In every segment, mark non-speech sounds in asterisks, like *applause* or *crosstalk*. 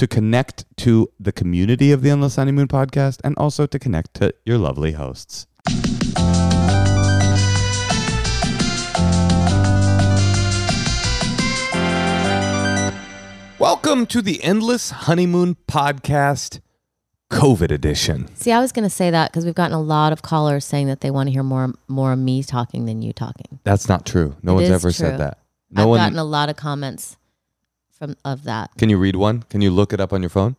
To connect to the community of the Endless Honeymoon podcast and also to connect to your lovely hosts. Welcome to the Endless Honeymoon podcast, COVID edition. See, I was going to say that because we've gotten a lot of callers saying that they want to hear more more of me talking than you talking. That's not true. No It one's ever true. said that. No I've one. gotten a lot of comments from of that. Can you read one? Can you look it up on your phone?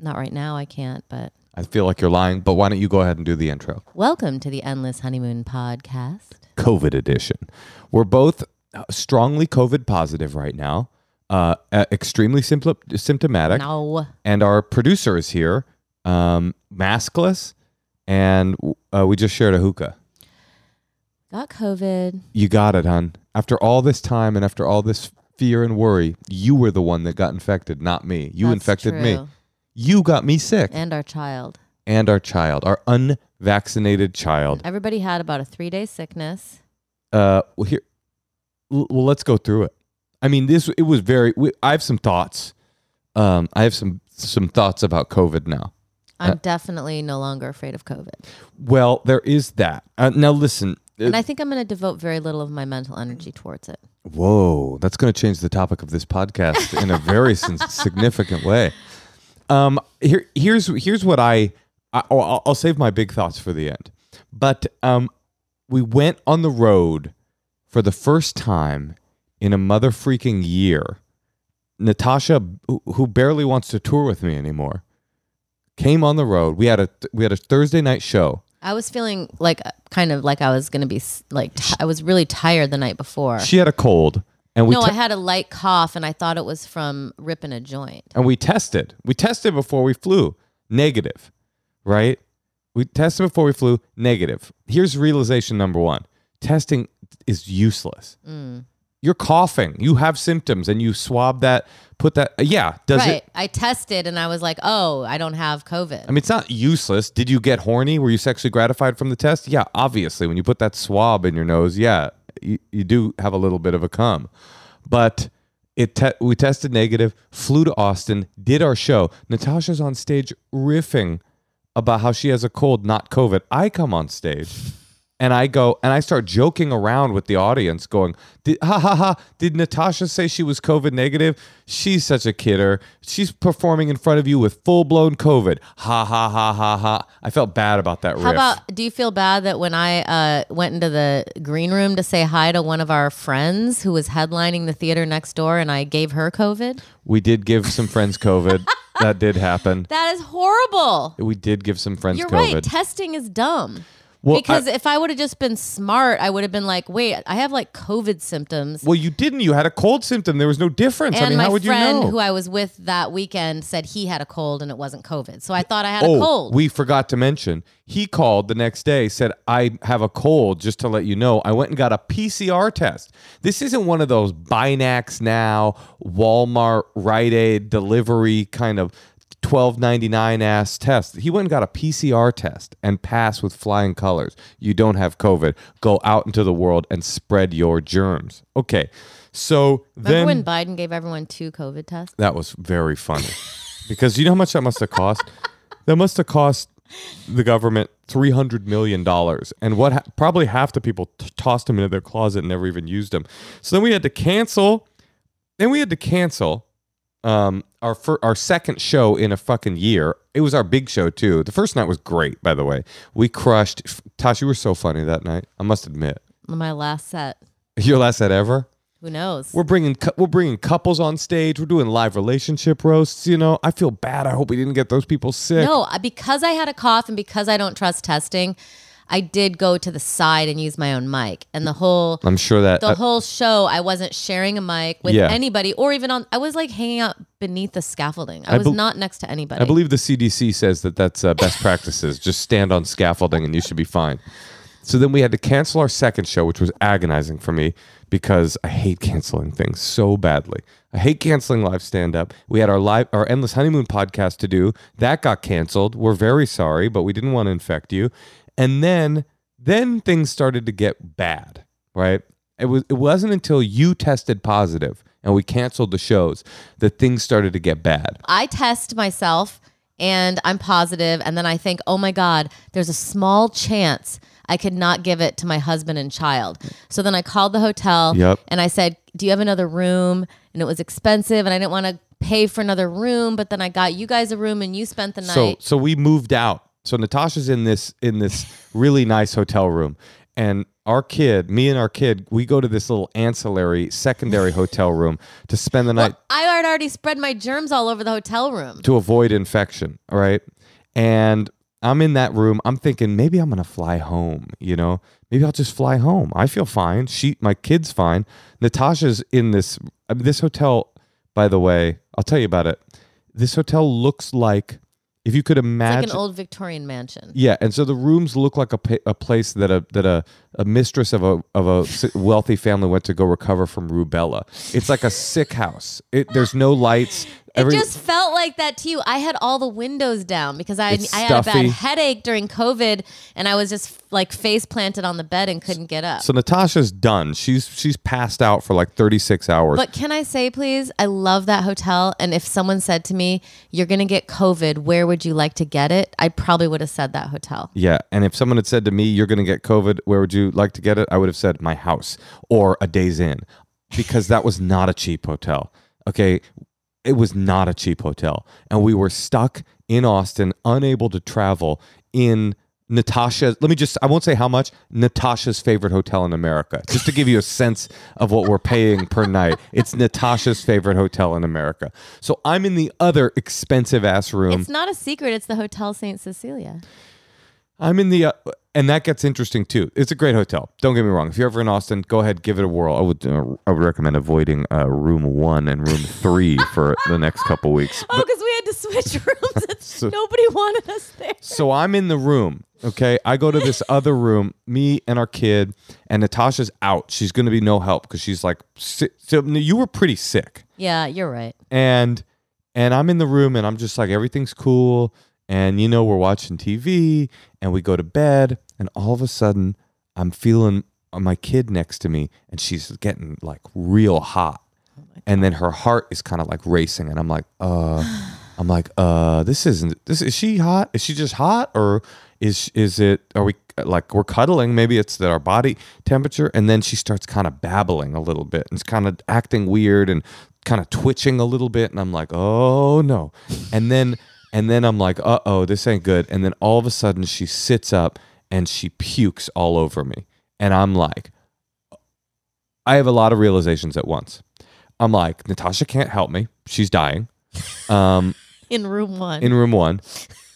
Not right now, I can't, but I feel like you're lying, but why don't you go ahead and do the intro? welcome to the Endless Honeymoon podcast. COVID edition. We're both uh, strongly COVID positive right now, uh, extremely symptom- symptomatic, No. and our producer is here, um, maskless, and uh, we just shared a hookah. Got COVID. You got it, hon. After all this time and after all this fear and worry, you were the one that got infected, not me. You That's infected me. You got me sick, And our child. and our child, our unvaccinated child. Everybody had about a three day sickness. uh well here well let's go through it i mean this it was very we, i have some thoughts um i have some some thoughts about covid now I'm Uh, definitely no longer afraid of COVID. well there is that uh, now listen uh, And I think I'm going to devote very little of my mental energy towards it. Whoa that's going to change the topic of this podcast in a very *laughs* significant way um here here's here's what i, I I'll, I'll save my big thoughts for the end but um we went on the road for the first time in a mother freaking year. Natasha, who- who barely wants to tour with me anymore, came on the road. We had a we had a Thursday night show. I was feeling like kind of like I was going to be like, t- I was really tired the night before. She had a cold, and we no, te- I had a light cough and I thought it was from ripping a joint. and we tested. We tested before we flew, negative, right? We tested before we flew, negative. Here's realization number one: testing is useless. Mm. You're coughing. You have symptoms, and you swab that. Put that. Uh, yeah. Does right. it? I tested and I was like, oh, I don't have COVID. I mean, it's not useless. Did you get horny? Were you sexually gratified from the test? Yeah, obviously. When you put that swab in your nose, yeah, you, you do have a little bit of a cum. But it te- we tested negative, flew to Austin, did our show. Natasha's on stage riffing about how she has a cold, not COVID. I come on stage and I go and I start joking around with the audience, going, did, "Ha ha ha! Did Natasha say she was COVID negative? She's such a kidder. She's performing in front of you with full blown COVID. Ha ha ha ha ha!" I felt bad about that riff. How about, do you feel bad that when I uh, went into the green room to say hi to one of our friends who was headlining the theater next door and I gave her COVID? we did give some friends COVID. that did happen. *laughs* That is horrible. We did give some friends You're COVID. right. Testing is dumb. Well, I- because if I would have just been smart, I would have been like, wait, I have like COVID symptoms. well, you didn't. You had a cold symptom. There was no difference. and I mean, my how would friend you know? who I was with that weekend said he had a cold and it wasn't COVID. So I thought I had oh, a cold. we forgot to mention. He called the next day, said, "I have a cold." Just to let you know, I went and got a PCR test. This isn't one of those BinaxNOW, Walmart, Rite Aid delivery kind of twelve ninety nine ass test. He went and got a PCR test and passed with flying colors. You don't have COVID. Go out into the world and spread your germs. Okay, so Remember then when Biden gave everyone two COVID tests? that was very funny because you know how much that must have cost. That must have cost the government three hundred million dollars, and what ha- probably half the people t- tossed them into their closet and never even used them. So then we had to cancel. Then we had to cancel um, our fir- our second show in a fucking year. It was our big show too. The first night was great, by the way. We crushed. Tosh, you were so funny that night. I must admit, My last set. your last set ever. Who knows? We're bringing we're bringing couples on stage. We're doing live relationship roasts. You know, I feel bad. I hope we didn't get those people sick. No, because I had a cough and because I don't trust testing, I did go to the side and use my own mic. And the whole I'm sure that the uh, whole show I wasn't sharing a mic with Yeah. anybody or even on I was like hanging out beneath the scaffolding. I, I was not next to anybody. I believe the CDC says that that's uh, best practices. Just stand on scaffolding and you should be fine. So then we had to cancel our second show, which was agonizing for me because I hate canceling things so badly. I hate canceling live stand up. We had our live our endless honeymoon podcast to do. That got canceled. We're very sorry, but we didn't want to infect you. And then then things started to get bad, right? It was it wasn't until you tested positive and we canceled the shows that things started to get bad. I test myself and I'm positive and then I think, "Oh my god, there's a small chance I could not give it to my husband and child." So then I called the hotel Yep. and I said, "Do you have another room?" And it was expensive and I didn't want to pay for another room, but then I got you guys a room and you spent the night. So night. so we moved out. So Natasha's in this in this really nice hotel room, and our kid, me and our kid, we go to this little ancillary secondary *laughs* hotel room to spend the night I had already spread my germs all over the hotel room. to avoid infection. All right, and I'm in that room. I'm thinking maybe I'm gonna fly home. You know, maybe I'll just fly home. I feel fine. She, my kid's fine. Natasha's in this I mean, this hotel. By the way, I'll tell you about it. This hotel looks like if you could It's imagine like an old Victorian mansion. Yeah, and so the rooms look like a, pa- a place that a that a, a mistress of a of a wealthy family went to go recover from rubella. It's like a sick house. It, there's no lights. It just felt like that to you. I had all the windows down because I I had a bad headache during COVID, and I was just like face planted on the bed and couldn't get up. so Natasha's done. She's she's passed out for like 36 hours. But can I say, please, I love that hotel. And if someone said to me, "You're gonna get COVID, where would you like to get it?" I probably would have said that hotel. yeah, and if someone had said to me, "You're going to get COVID. Where would you like to get it?" I would have said my house or a Days Inn, because that was not a cheap hotel. Okay, it was not a cheap hotel, and we were stuck in Austin, unable to travel in Natasha. Let me just, I won't say how much, Natasha's favorite hotel in America, just to give you a *laughs* sense of what we're paying per night. It's Natasha's favorite hotel in America. So I'm in the other expensive ass room. It's not a secret. It's the Hotel Saint Cecilia. I'm in the, uh, and that gets interesting too. It's a great hotel. Don't get me wrong. If you're ever in Austin, go ahead, give it a whirl. I would, uh, I would recommend avoiding uh, room one and room three *laughs* for the next couple weeks. Oh, because we had to switch *laughs* rooms. It's- *laughs* Nobody wanted us there. So I'm in the room. Okay, I go to this other room. Me and our kid, and Natasha's out. She's going to be no help because she's like, sick. so you were pretty sick, Yeah, you're right. and and I'm in the room, and I'm just like, everything's cool, and you know, we're watching TV, and we go to bed, and all of a sudden, I'm feeling my kid next to me, and she's getting like real hot, and then her heart is kind of like racing, and I'm like, uh. *sighs* I'm like, uh, this isn't this is she hot? Is she just hot or is is it are we like we're cuddling? Maybe it's that our body temperature and then she starts kind of babbling a little bit and it's kind of acting weird and kind of twitching a little bit and I'm like, "Oh no." And then and then I'm like, "Uh-oh, this ain't good." And then all of a sudden she sits up and she pukes all over me. And I'm like, I have a lot of realizations at once. I'm like, Natasha can't help me. She's dying. Um, *laughs* In room one. in room one.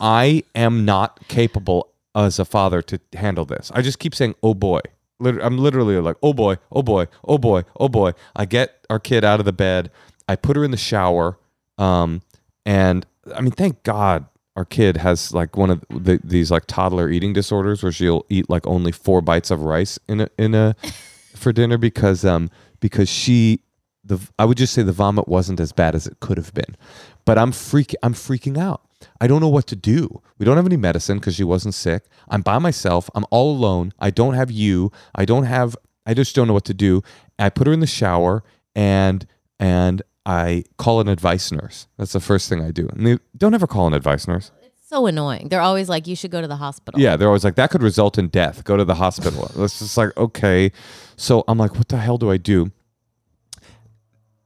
I am not capable as a father to handle this. I just keep saying, "Oh boy." I'm literally like, "Oh boy, oh boy, oh boy, oh boy." I get our kid out of the bed. I put her in the shower. Um, and I mean, thank God our kid has like one of the, these like toddler eating disorders where she'll eat like only four bites of rice in a in a *laughs* for dinner because um because she the I would just say the vomit wasn't as bad as it could have been, but I'm freak I'm freaking out. I don't know what to do. We don't have any medicine because she wasn't sick. I'm by myself. I'm all alone. I don't have you. I don't have. I just don't know what to do. I put her in the shower and and I call an advice nurse. That's the first thing I do. And they don't ever call an advice nurse. It's so annoying. They're always like, you should go to the hospital. Yeah, they're always like, that could result in death. Go to the hospital. *laughs* It's just like, okay. So I'm like, what the hell do I do?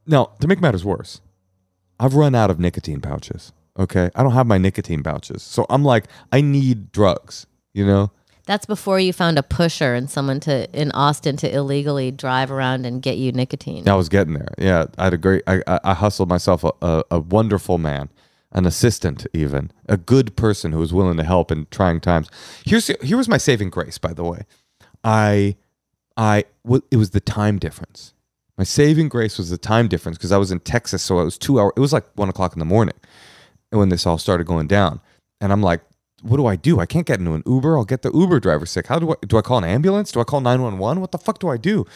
Now, to make matters worse, I've run out of nicotine pouches. Okay. I don't have my nicotine pouches. So I'm like, I need drugs, you know? That's before you found a pusher and someone to in Austin to illegally drive around and get you nicotine. I was getting there. Yeah. I had a great, I, I, hustled myself a, a, a wonderful man, an assistant, even a good person who was willing to help in trying times. Here's, here was my saving grace, by the way. I, I, it was the time difference. My saving grace was the time difference because I was in Texas, so it was two hours. It was like one o'clock in the morning when this all started going down, and I'm like, "What do I do? I can't get into an Uber. I'll get the Uber driver sick. How do I do? I call an ambulance? Do I call nine one one? What the fuck do I do?"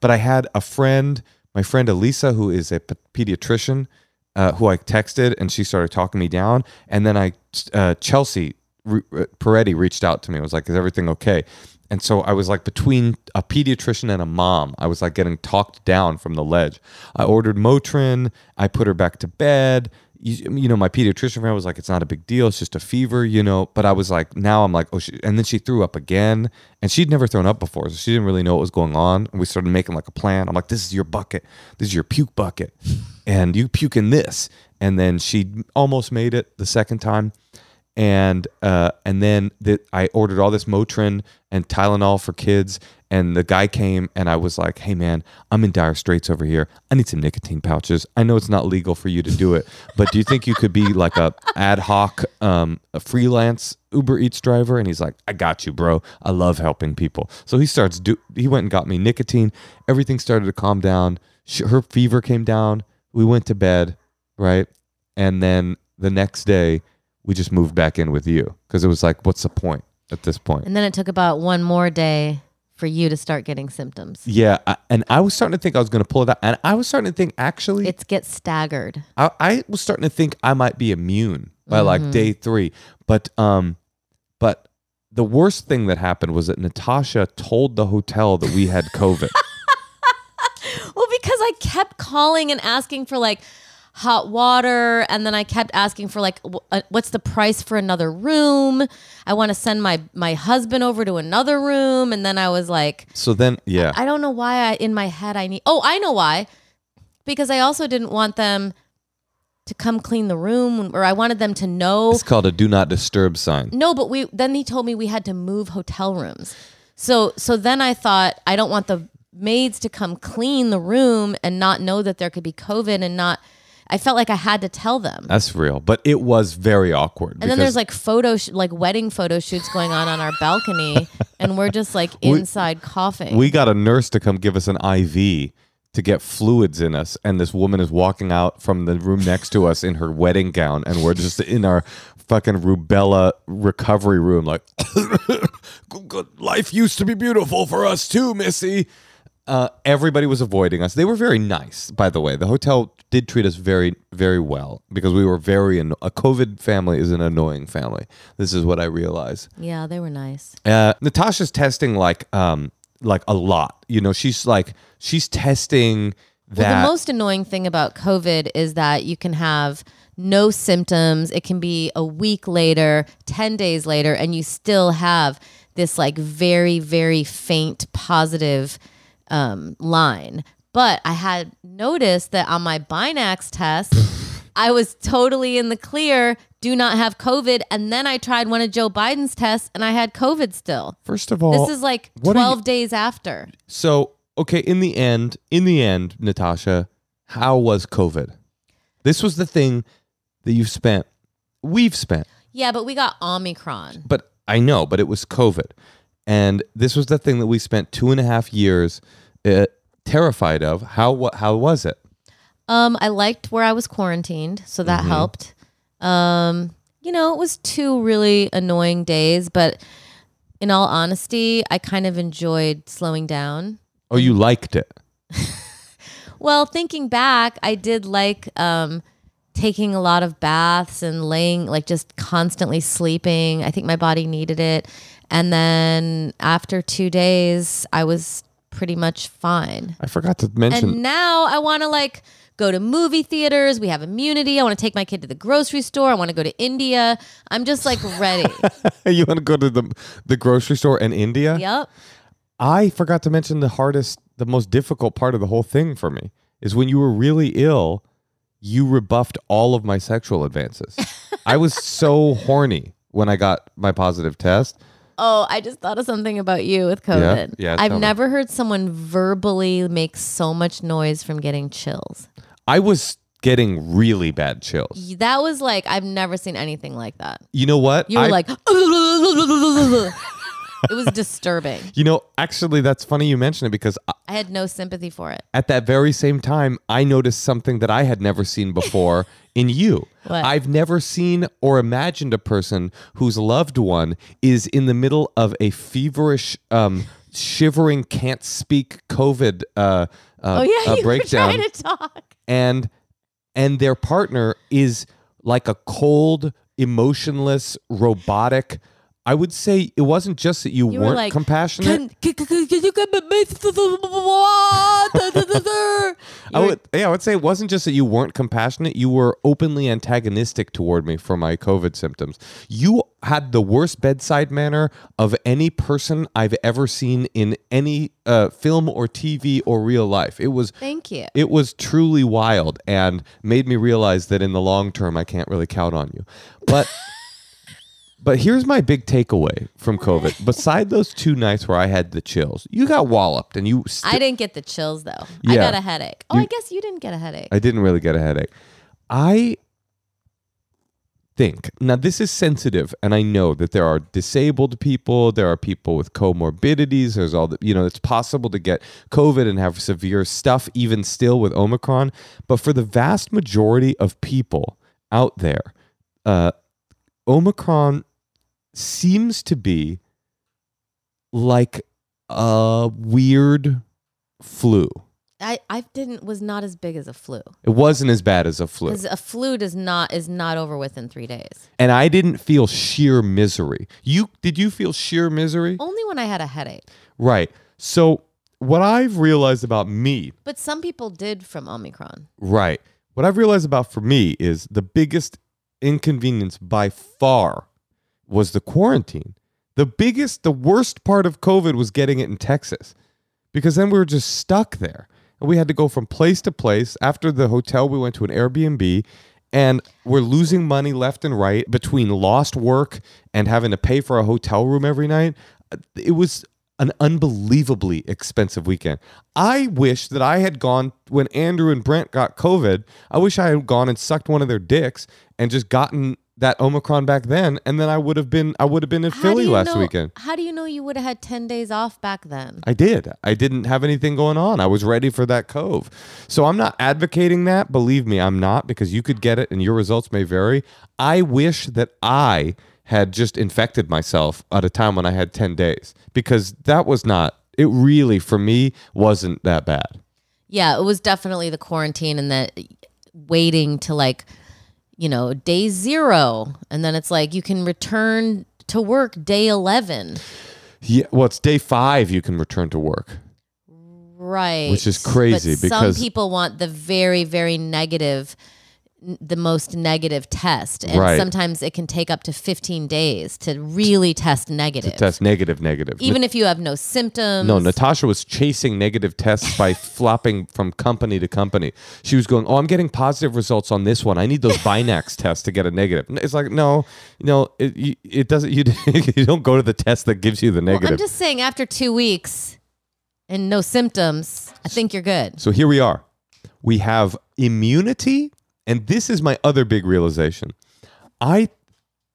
But I had a friend, my friend Elisa, who is a pediatrician, uh, who I texted, and she started talking me down, and then I uh, Chelsea Re- uh, Peretti reached out to me. I was like, "Is everything okay?" And so I was like between a pediatrician and a mom. I was like getting talked down from the ledge. I ordered Motrin. I put her back to bed. You, you know, my pediatrician friend was like, "It's not a big deal. It's just a fever," you know. But I was like, now I'm like, oh, and then she threw up again, and she'd never thrown up before, so she didn't really know what was going on. And we started making like a plan. I'm like, "This is your bucket. This is your puke bucket, *laughs* and you puke in this." And then she almost made it the second time and uh, and then the, I ordered all this Motrin and Tylenol for kids. And the guy came, and I was like, "Hey, man, I'm in dire straits over here. I need some nicotine pouches. I know it's not legal for you to do it, but do you think you could be like a ad hoc, um, a freelance Uber Eats driver?" And he's like, "I got you, bro. I love helping people." So he starts do. He went and got me nicotine. Everything started to calm down. She, her fever came down. We went to bed, right? And then the next day, we just moved back in with you because it was like, what's the point at this point? And then it took about one more day for you to start getting symptoms. Yeah, I, and I was starting to think I was going to pull it out, and I was starting to think actually, It gets staggered. I, I was starting to think I might be immune by like day three, but um, but the worst thing that happened was that Natasha told the hotel that we had COVID. *laughs* Well, because I kept calling and asking for like hot water, and then I kept asking for like, uh, what's the price for another room? I want to send my my husband over to another room, and then I was like, so then, yeah, I don't know why I in my head I need. Oh, I know why. Because I also didn't want them to come clean the room, or I wanted them to know it's called a do not disturb sign. no, but we then he told me we had to move hotel rooms. So so then I thought I don't want the maids to come clean the room and not know that there could be COVID and not I felt like I had to tell them. That's real, but it was very awkward. And then there's like photo sh- like wedding photo shoots going on on our balcony *laughs* and we're just like inside coughing. we got a nurse to come give us an IV to get fluids in us, and this woman is walking out from the room next to us in her wedding gown, and we're just in our fucking rubella recovery room, like *coughs* life used to be beautiful for us too, Missy. Uh, everybody was avoiding us. They were very nice, by the way. The hotel did treat us very, very well because we were very anno- a COVID family is an annoying family. This is what I realize. yeah, they were nice. Uh, Natasha's testing like um like a lot. You know, she's like she's testing that. Well, the most annoying thing about COVID is that you can have no symptoms. It can be a week later, 10 days later, and you still have this like very, very faint positive um, line. But I had noticed that on my Binax test, I was totally in the clear, do not have COVID. And then I tried one of Joe Biden's tests and I had COVID still. First of all, This is like what are you- 12 days after. so okay. In the end, in the end, Natasha, how was COVID? This was the thing that you've spent, we've spent, Yeah, but we got Omicron. but I know, but it was COVID. And this was the thing that we spent two and a half years uh, terrified of. How, wha- how was it? Um, I liked where I was quarantined, so that helped. Um, you know, it was two really annoying days, but in all honesty, I kind of enjoyed slowing down. Oh, you liked it. *laughs* Well, thinking back, I did like um, taking a lot of baths and laying, like just constantly sleeping. I think my body needed it. And then after two days, I was pretty much fine. I forgot to mention. And now I want to like go to movie theaters. We have immunity. I want to take my kid to the grocery store. I want to go to India. I'm just like ready. *laughs* you want to go to the the grocery store in India? yep. I forgot to mention the hardest, the most difficult part of the whole thing for me is when you were really ill, you rebuffed all of my sexual advances. *laughs* I was so horny when I got my positive test. Oh, I just thought of something about you with COVID. Yeah, yeah I've tell me. never heard someone verbally make so much noise from getting chills. I was getting really bad chills. That was like I've never seen anything like that. You know what? You were I- like It was disturbing. *laughs* you know, actually, that's funny you mention it because I- I had no sympathy for it. at that very same time, I noticed something that I had never seen before *laughs* in you. What? I've never seen or imagined a person whose loved one is in the middle of a feverish, um, shivering, can't speak COVID uh, uh, Oh yeah, uh, you breakdown, were trying to talk. and and their partner is like a cold, emotionless, robotic. I would say it wasn't just that you, You were weren't like, compassionate. Can, can, can, can you get me to? *laughs* *laughs* I would, yeah, I would say it wasn't just that you weren't compassionate; you were openly antagonistic toward me for my COVID symptoms. You had the worst bedside manner of any person I've ever seen in any uh, film or TV or real life. It was, Thank you. it was truly wild, and made me realize that in the long term, I can't really count on you. But. But here's my big takeaway from COVID. *laughs* Beside those two nights where I had the chills, you got walloped and you st- I didn't get the chills though. Yeah. I got a headache. Oh, You- I guess you didn't get a headache. I didn't really get a headache. I think now this is sensitive, and I know that there are disabled people, there are people with comorbidities. There's all the you know. It's possible to get COVID and have severe stuff, even still with Omicron. But for the vast majority of people out there, uh, Omicron seems to be like a weird flu. I, I didn't was not as big as a flu. It wasn't as bad as a flu. Because a flu does not is not over within three days. and I didn't feel sheer misery. You did you feel sheer misery? Only when I had a headache. Right. So what I've realized about me, But some people did from Omicron. right. What I've realized about for me is the biggest inconvenience by far was the quarantine. The biggest, the worst part of COVID was getting it in Texas because then we were just stuck there. And we had to go from place to place. After the hotel, we went to an Airbnb and we're losing money left and right between lost work and having to pay for a hotel room every night. It was an unbelievably expensive weekend. I wish that I had gone when Andrew and Brent got COVID. I wish I had gone and sucked one of their dicks and just gotten that Omicron back then, and then I would have been I would have been in How Philly last know- weekend. How do you know you would have had 10 days off back then? I did. I didn't have anything going on. I was ready for that cove. So I'm not advocating that. Believe me, I'm not because you could get it and your results may vary. I wish that I had just infected myself at a time when I had 10 days because that was not, it really, for me, wasn't that bad. Yeah, it was definitely the quarantine and the waiting to like, you know, day zero. And then it's like you can return to work day 11. Yeah. Well, it's day five you can return to work. Right. Which is crazy But because- some people want the very, very negative, the most negative test. And Right. sometimes it can take up to 15 days to really test negative. Test negative, negative. Even if you have no symptoms. No, Natasha was chasing negative tests by *laughs* flopping from company to company. She was going, "Oh, I'm getting positive results on this one. I need those *laughs* Binax tests to get a negative." It's like, no, you know, it, it doesn't. You, *laughs* you don't go to the test that gives you the Well, negative. I'm just saying, after two weeks and no symptoms, I think you're good. so here we are. We have immunity, and this is my other big realization. I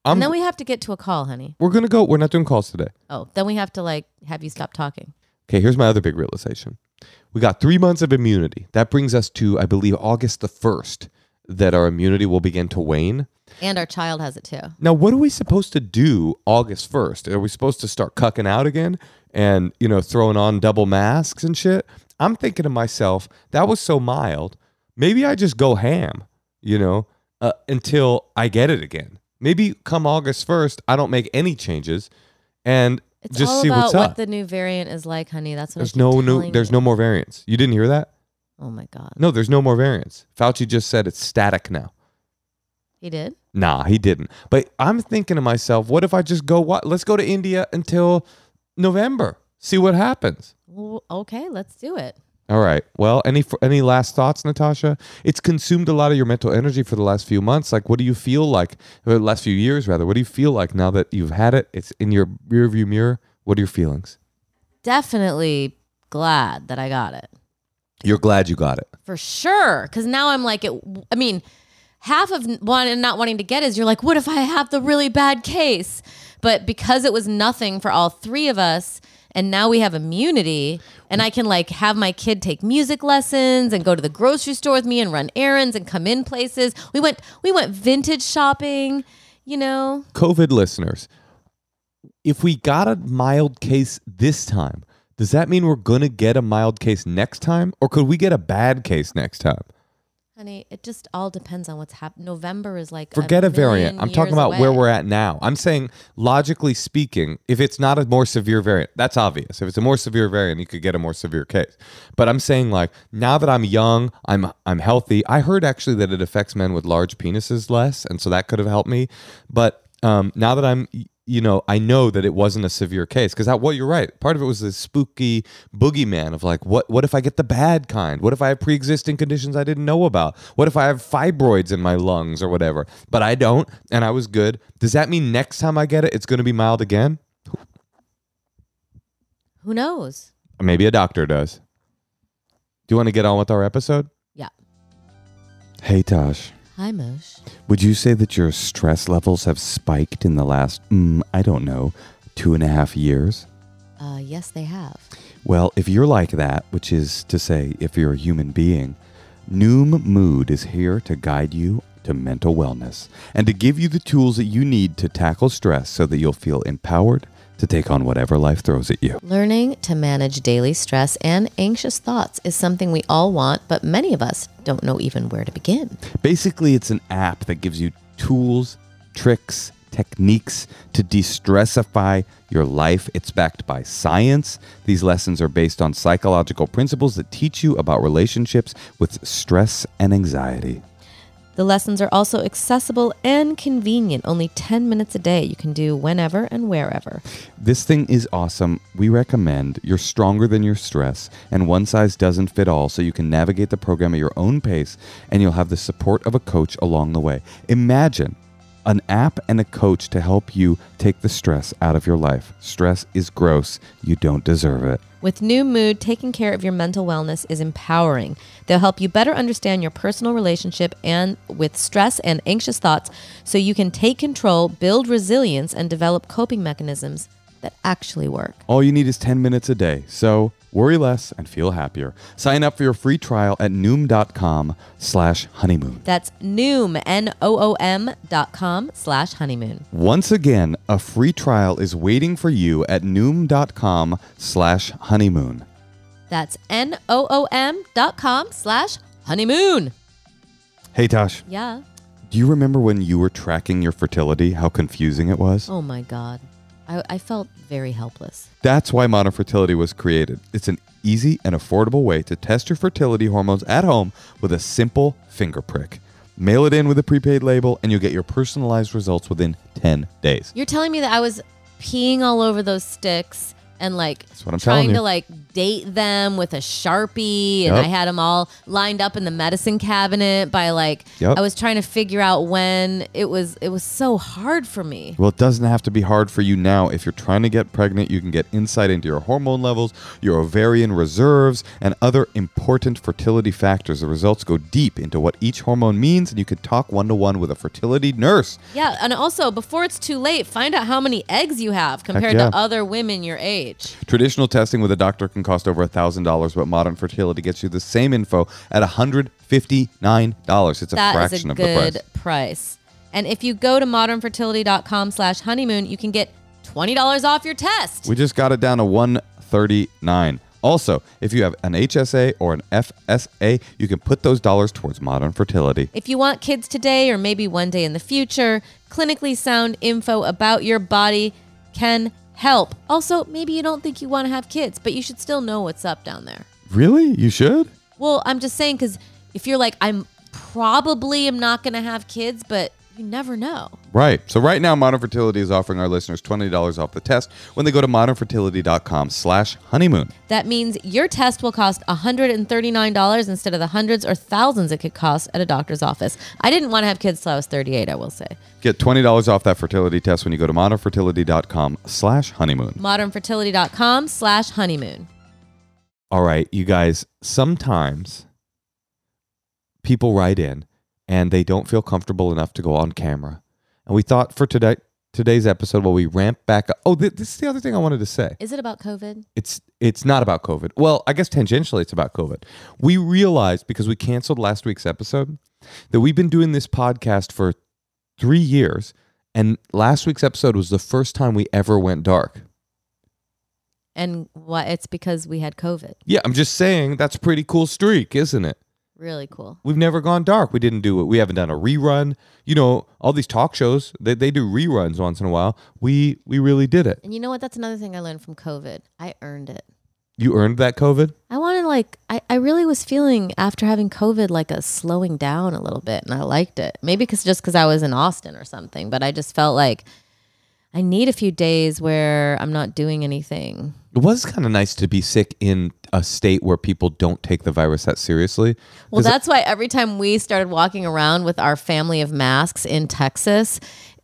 I'm, and then we have to get to a call, honey. we're gonna go. We're not doing calls today. Oh, then we have to like have you stop talking. Okay, here's my other big realization. We got three months of immunity. That brings us to, I believe, August the 1st, that our immunity will begin to wane. And our child has it too. Now, what are we supposed to do August 1st? Are we supposed to start cucking out again and, you know, throwing on double masks and shit? I'm thinking to myself, that was so mild. Maybe I just go ham, you know, uh, until I get it again. Maybe come August 1st, I don't make any changes and It's just all see about what's what up. the new variant is like, honey. That's what I there's keep no new there's you. no more variants. You didn't hear that? Oh my god, No, there's no more variants. Fauci just said it's static now. he did. Nah, he didn't. But I'm thinking to myself, what if I just go what let's go to India until November. See what happens. Well, okay, let's do it. All right. Well, any any last thoughts, Natasha? It's consumed a lot of your mental energy for the last few months. Like, what do you feel like? Or the last few years, rather. What do you feel like now that you've had it? It's in your rearview mirror. What are your feelings? Definitely glad that I got it. You're glad you got it. for sure. Because now I'm like, it, I mean, half of one and not wanting to get is you're like, what if I have the really bad case? But because it was nothing for all three of us, and now we have immunity, and I can like have my kid take music lessons and go to the grocery store with me and run errands and come in places. We went, we went vintage shopping. You know, COVID listeners, if we got a mild case this time, does that mean we're going to get a mild case next time? Or could we get a bad case next time? Honey, it just all depends on what's happening. November is like Forget a, variant. I'm talking about where we're at now. I'm saying, logically speaking, if it's not a more severe variant, that's obvious. If it's a more severe variant, you could get a more severe case. But I'm saying, like, now that I'm young, I'm I'm healthy. I heard actually that it affects men with large penises less, and so that could have helped me. But um, now that I'm you know, I know that it wasn't a severe case because that what you're right. Part of it was this spooky boogeyman of like, what what if I get the bad kind? What if I have pre-existing conditions I didn't know about? What if I have fibroids in my lungs or whatever? But I don't, and I was good. Does that mean next time I get it, it's going to be mild again? Who knows? Maybe a doctor does. Do you want to get on with our episode? Yeah. Hey Tosh, Hi, Mosh. would you say that your stress levels have spiked in the last, mm, I don't know, two and a half years? Uh, yes, they have. Well, if you're like that, which is to say, if you're a human being, Noom Mood is here to guide you to mental wellness and to give you the tools that you need to tackle stress so that you'll feel empowered to take on whatever life throws at you. Learning to manage daily stress and anxious thoughts is something we all want, but many of us don't know even where to begin. Basically, it's an app that gives you tools, tricks, techniques to de stressify your life. It's backed by science. These lessons are based on psychological principles that teach you about relationships with stress and anxiety. The lessons are also accessible and convenient, only 10 minutes a day. You can do whenever and wherever. This thing is awesome. We recommend you're stronger than your stress, and one size doesn't fit all, so you can navigate the program at your own pace and you'll have the support of a coach along the way. Imagine an app and a coach to help you take the stress out of your life. Stress is gross. You don't deserve it. With Noom Mood, taking care of your mental wellness is empowering. They'll help you better understand your personal relationship and with stress and anxious thoughts so you can take control, build resilience, and develop coping mechanisms that actually work. All you need is 10 minutes a day. So worry less and feel happier. Sign up for your free trial at noom.com slash honeymoon. That's Noom, N-O-O-M dot com slash honeymoon. Once again, a free trial is waiting for you at noom.com slash honeymoon. That's N-O-O-M dot com slash honeymoon. Hey Tosh, Yeah. do you remember when you were tracking your fertility, how confusing it was? Oh my God. I, I felt very helpless. That's why Modern Fertility was created. It's an easy and affordable way to test your fertility hormones at home with a simple finger prick. Mail it in with a prepaid label, and you'll get your personalized results within 10 days. You're telling me that I was peeing all over those sticks, and like what I'm telling trying you. to like date them with a sharpie, and Yep. I had them all lined up in the medicine cabinet by like Yep. I was trying to figure out when it was. It was so hard for me. Well, it doesn't have to be hard for you now. If you're trying to get pregnant, you can get insight into your hormone levels, your ovarian reserves, and other important fertility factors. The results go deep into what each hormone means, and you can talk one to one with a fertility nurse. Yeah, and also before it's too late, find out how many eggs you have compared yeah. to other women your age. Traditional testing with a doctor can cost over $1,000, but modern fertility gets you the same info at $159. It's a That is fraction a of the good price. price. And if you go to modernfertility.com slash honeymoon, you can get $20 off your test. We just got it down to 139. Also, if you have an HSA or an FSA, you can put those dollars towards modern fertility. If you want kids today or maybe one day in the future, clinically sound info about your body can help. Also, maybe you don't think you want to have kids, but you should still know what's up down there. Really? You should? Well, I'm just saying because if you're like, I'm probably am not going to have kids, but you never know. Right. So right now, Modern Fertility is offering our listeners $20 off the test when they go to modernfertility.com slash honeymoon. That means your test will cost $139 instead of the hundreds or thousands it could cost at a doctor's office. I didn't want to have kids till I was 38, I will say. Get $20 off that fertility test when you go to modernfertility.com slash honeymoon. Modernfertility.com slash honeymoon. All right, you guys, sometimes people write in and they don't feel comfortable enough to go on camera. And we thought for today today's episode while we ramp back up. Oh, th- this is the other thing I wanted to say. Is it about COVID? It's it's not about COVID. Well, I guess tangentially it's about COVID. We realized because we canceled last week's episode that we've been doing this podcast for 3 years and last week's episode was the first time we ever went dark. And what? It's because we had COVID. Yeah, I'm just saying that's a pretty cool streak, isn't it? Really cool. We've never gone dark. We didn't do it. We haven't done a rerun. You know, all these talk shows, they, they do reruns once in a while. We we really did it. And you know what? That's another thing I learned from COVID. I earned it. You earned that COVID? I wanted like I, I really was feeling after having COVID like a slowing down a little bit, and I liked it. Maybe because just because I was in Austin or something, but I just felt like I need a few days where I'm not doing anything. It was kind of nice to be sick in a state where people don't take the virus that seriously. Well, that's why every time we started walking around with our family of masks in Texas,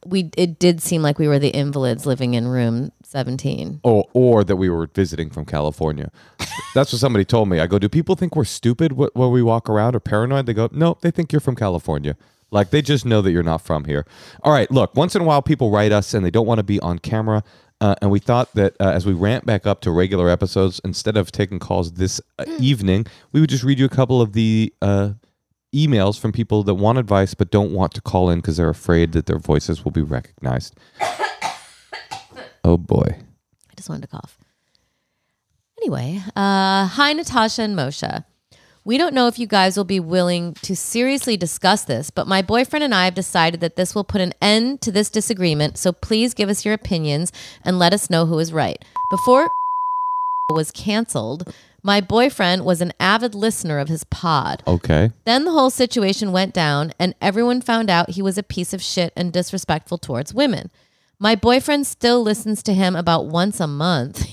we it did seem like we were the invalids living in room 17. or or that we were visiting from California. That's what somebody told me. I go, do people think we're stupid when we walk around or paranoid? They go, no, they think you're from California. Like they just know that you're not from here. All right, look. Once in a while, people write us and they don't want to be on camera. Uh, and we thought that uh, as we ramp back up to regular episodes, instead of taking calls this uh, evening, we would just read you a couple of the uh, emails from people that want advice but don't want to call in because they're afraid that their voices will be recognized. *coughs* oh boy. I just wanted to cough. Anyway, uh, hi, Natasha and Moshe. We don't know if you guys will be willing to seriously discuss this, but my boyfriend and I have decided that this will put an end to this disagreement. So please give us your opinions and let us know who is right. Before *laughs* was canceled, my boyfriend was an avid listener of his pod. Okay. Then the whole situation went down, and everyone found out he was a piece of shit and disrespectful towards women. My boyfriend still listens to him about once a month.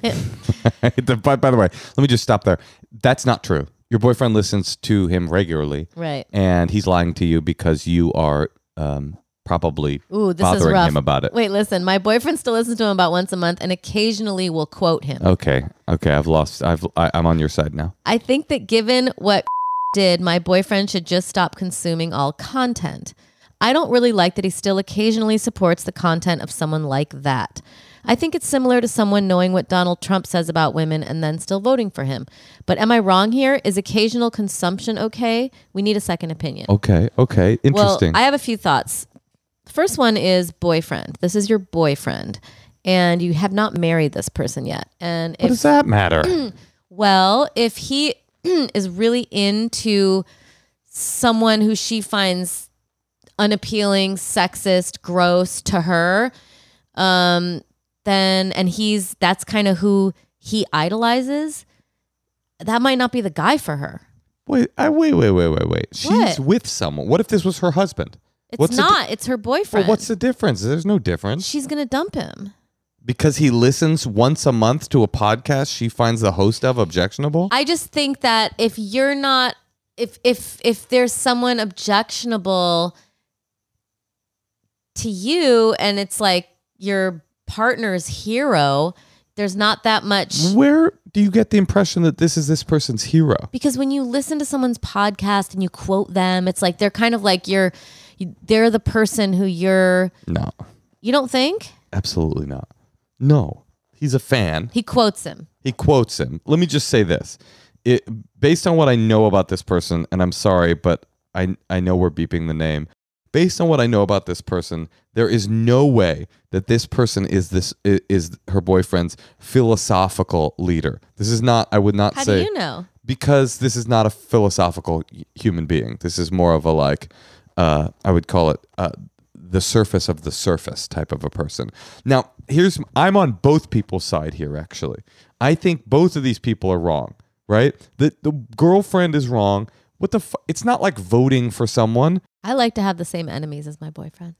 by, *laughs* *laughs* by the way, let me just stop there. That's not true. Your boyfriend listens to him regularly, right. and he's lying to you because you are um, probably Ooh, this is bothering rough. him about it. Wait, listen. My boyfriend still listens to him about once a month and occasionally will quote him. Okay, okay, I've lost. I've I, I'm on your side now. I think that given what *laughs* did, my boyfriend should just stop consuming all content. I don't really like that he still occasionally supports the content of someone like that. I think it's similar to someone knowing what Donald Trump says about women and then still voting for him. But am I wrong here? Is occasional consumption okay? We need a second opinion. Okay, okay, interesting. Well, I have a few thoughts. First one is boyfriend. This is your boyfriend, and you have not married this person yet. And what if does that matter? *clears throat* well, if he *clears throat* is really into someone who she finds unappealing, sexist, gross to her, um, then and he's that's kind of who he idolizes, that might not be the guy for her. wait, I, wait, wait, wait, wait, wait. She's What? with someone. What if this was her husband? It's What's the di- not. it's her Well, boyfriend. what's the difference? There's no difference. She's gonna dump him. because he listens once a month to a podcast she finds the host of objectionable? I just think that if you're not if if if there's someone objectionable to you and it's like your partner's hero, there's not that much Where do you get the impression that this is this person's hero? because when you listen to someone's podcast and you quote them, it's like they're kind of like you're they're the person who you're No, you don't think? absolutely not. No, he's a fan. He quotes him. He quotes him. Let me just say this. It, based on what I know about this person, and I'm sorry, but I, I know we're beeping the name. Based on what I know about this person, there is no way that this person is this is her boyfriend's philosophical leader. This is not. I would not How say do you know? because this is not a philosophical human being. This is more of a like, uh, I would call it uh, the surface of the surface type of a person. Now, here's I'm on both people's side here. Actually, I think both of these people are wrong. Right? The the girlfriend is wrong. What the? Fu- it's not like voting for someone. I like to have the same enemies as my boyfriend.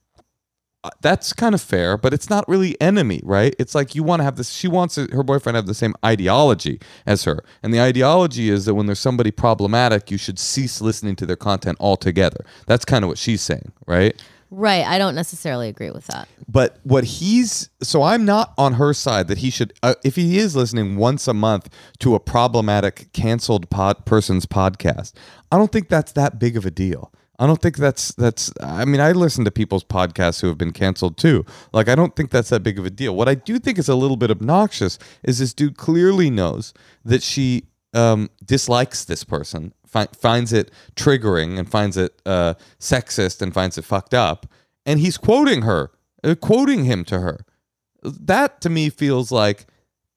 Uh, That's kind of fair, but it's not really enemy, right? It's like you want to have this. She wants her boyfriend to have the same ideology as her, and the ideology is that when there's somebody problematic, you should cease listening to their content altogether. That's kind of what she's saying, right? Right. I don't necessarily agree with that. But what he's so I'm not on her side that he should uh, if he is listening once a month to a problematic canceled pod person's podcast. I don't think that's that big of a deal. I don't think that's that's I mean I listen to people's podcasts who have been canceled too. Like I don't think that's that big of a deal. What I do think is a little bit obnoxious is this dude clearly knows that she um, dislikes this person, fi- finds it triggering, and finds it uh, sexist, and finds it fucked up, and he's quoting her, uh, quoting him to her. That to me feels like,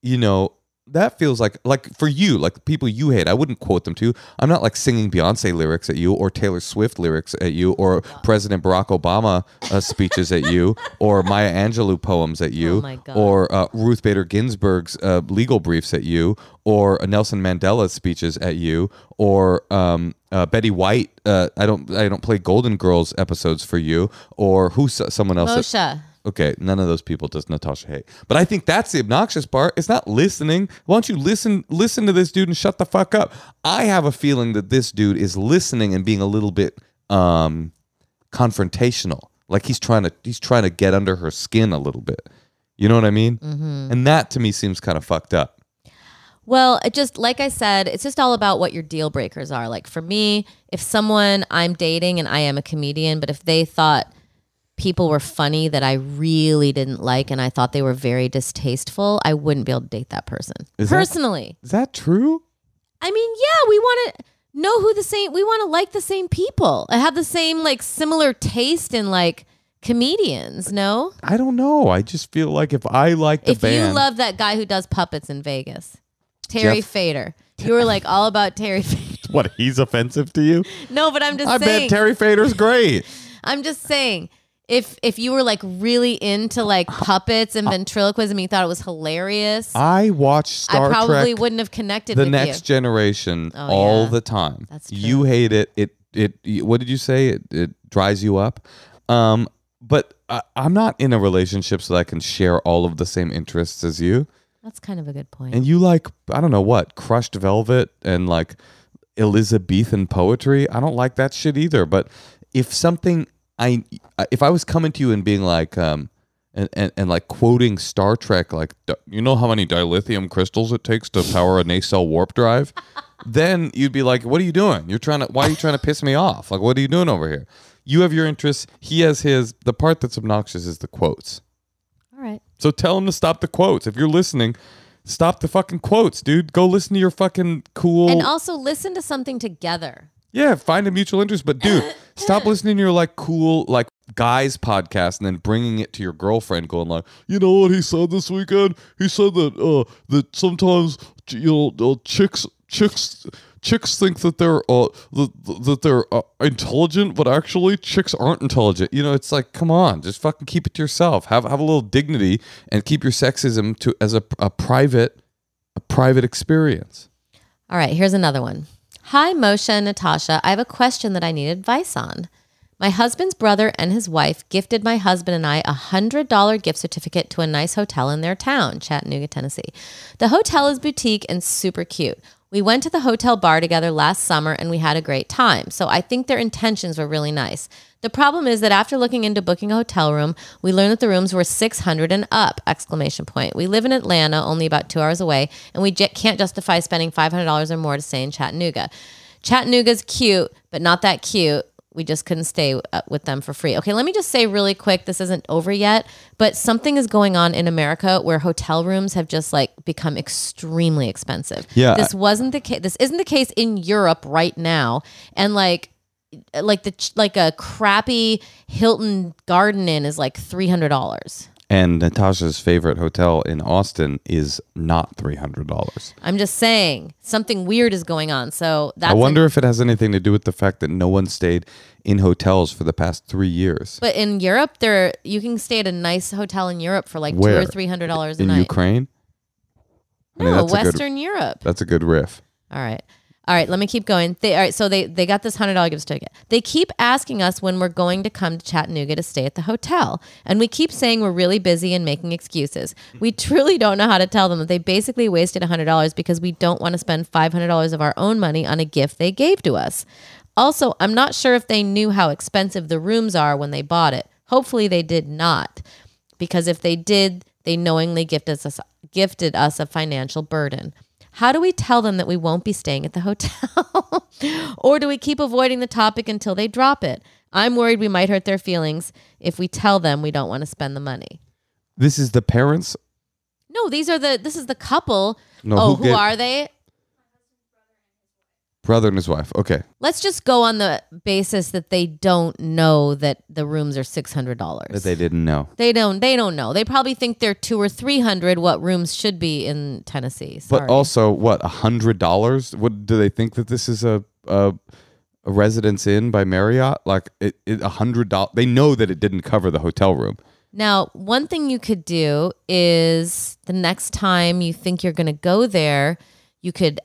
you know, that feels like like for you, like people you hate. I wouldn't quote them to. I'm not like singing Beyonce lyrics at you, or Taylor Swift lyrics at you, or President Barack Obama uh, speeches at you, *laughs* or Maya Angelou poems at you, Oh or uh, Ruth Bader Ginsburg's uh, legal briefs at you, or Nelson Mandela's speeches at you, or um, uh, Betty White. Uh, I don't I don't play Golden Girls episodes for you, or who's someone else? that- Moshe. Okay, none of those people does Natasha hate. But I think that's the obnoxious part. It's not listening. Why don't you listen listen to this dude and shut the fuck up? I have a feeling that this dude is listening and being a little bit um confrontational. Like he's trying to he's trying to get under her skin a little bit. You know what I mean? Mm-hmm. And that to me seems kind of fucked up. Well, it just like I said, it's just all about what your deal breakers are. Like for me, if someone I'm dating and I am a comedian, but if they thought people were funny that I really didn't like and I thought they were very distasteful, I wouldn't be able to date that person. Is Personally. Is that true? I mean, yeah, we want to know who the same we want to like the same people. and have the same like similar taste in like comedians, no? I don't know. I just feel like if I like the if band, you love that guy who does puppets in Vegas, Terry Jeff- Fator. You were like all about Terry Fator. *laughs* what he's offensive to you? No, but I'm just I saying. bet Terry Fator's great. I'm just saying. If if you were like really into like puppets and ventriloquism, you thought it was hilarious. I watched Star I probably Trek wouldn't have connected the with next you. generation Oh, all yeah. the time. That's true. You hate it. It it. What did you say? It, it dries you up. Um, but I, I'm not in a relationship so that I can share all of the same interests as you. That's kind of a good point. And you like I don't know what crushed velvet and like Elizabethan poetry. I don't like that shit either. But if something I if I was coming to you and being like um and, and, and like quoting Star Trek like you know how many dilithium crystals it takes to power a nacelle warp drive, *laughs* then you'd be like, what are you doing? You're trying to why are you trying to piss me off? Like what are you doing over here? You have your interests. He has his. The part that's obnoxious is the quotes. all right. So tell him to stop the quotes. If you're listening, stop the fucking quotes, dude. Go listen to your fucking cool. And also listen to something together. yeah, find a mutual interest. But dude, *laughs* stop listening to your like cool like guys podcast and then bringing it to your girlfriend, going like, you know what he said this weekend? He said that uh that sometimes you know uh, chicks chicks chicks think that they're uh that, that they're uh, intelligent but actually chicks aren't intelligent you know it's like come on just fucking keep it to yourself have have a little dignity and keep your sexism to as a, a private a private experience All right, here's another one. Hi, Moshe and Natasha. I have a question that I need advice on. My husband's brother and his wife gifted my husband and I a $100 gift certificate to a nice hotel in their town, Chattanooga, Tennessee. The hotel is boutique and super cute. We went to the hotel bar together last summer and we had a great time. So I think their intentions were really nice. The problem is that after looking into booking a hotel room, we learned that the rooms were 600 and up exclamation point. We live in Atlanta, only about 2 hours away, and we j- can't justify spending $500 or more to stay in Chattanooga. Chattanooga's cute, but not that cute. We just couldn't stay uh, with them for free. Okay, let me just say really quick this isn't over yet, but something is going on in America where hotel rooms have just like become extremely expensive. Yeah. This wasn't the case. This isn't the case in Europe right now. And like Uh, like the like a crappy Hilton Garden Inn is like $300. And Natasha's favorite hotel in Austin is not three hundred dollars. I'm just saying something weird is going on. So that's I wonder if it has anything to do with the fact that no one stayed in hotels for the past three years. But in Europe, there you can stay at a nice hotel in Europe for like two Where? or three hundred dollars a in night. Ukraine. I mean, no, a good- Western Europe. That's a good riff. All right. All right, let me keep going. They all right, so they they got this hundred dollar gift certificate. They keep asking us when we're going to come to Chattanooga to stay at the hotel, and we keep saying we're really busy and making excuses. We *laughs* truly don't know how to tell them that they basically wasted hundred dollars because we don't want to spend five hundred dollars of our own money on a gift they gave to us. Also, I'm not sure if they knew how expensive the rooms are when they bought it. Hopefully, they did not, because if they did, they knowingly gifted us gifted us a financial burden. How do we tell them that we won't be staying at the hotel? *laughs* or do we keep avoiding the topic until they drop it? I'm worried we might hurt their feelings if we tell them we don't want to spend the money. This is the parents. No, these are the this is the couple. No, oh, who who get- are they? Brother and his wife. Okay. Let's just go on the basis that they don't know that the rooms are six hundred That dollars. they didn't know. They don't. They don't know. They probably think they're two or three hundred. What rooms should be in Tennessee? Sorry. But also, what a hundred dollars? What do they think that this is a a, a residence inn by Marriott? Like it, it a hundred dollars? They know that it didn't cover the hotel room. Now, one thing you could do is the next time you think you're going to go there, you could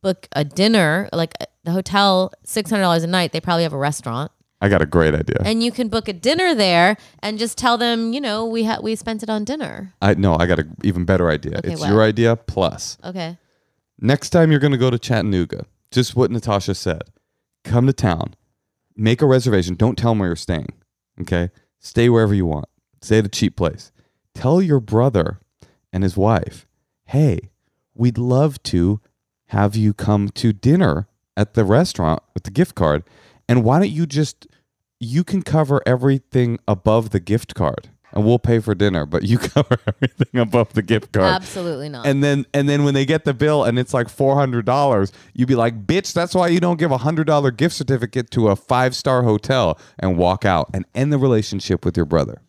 book a dinner. Like uh, the hotel, six hundred dollars a night. They probably have a restaurant, I got a great idea. and you can book a dinner there and just tell them, you know, we ha- we spent it on dinner. I no, I got an even better idea. Okay, it's what? your idea plus. Okay. Next time you're going to go to Chattanooga, just what Natasha said. Come to town, make a reservation. Don't tell them where you're staying. Okay, stay wherever you want. Stay at a cheap place. Tell your brother and his wife, hey, we'd love to have you come to dinner at the restaurant with the gift card. And why don't you just you can cover everything above the gift card and we'll pay for dinner, but you *laughs* cover everything above the gift card. Absolutely not. And then and then when they get the bill and it's like four hundred dollars, you'd be like, "Bitch, that's why you don't give a hundred dollar gift certificate to a five star hotel and walk out and end the relationship with your brother."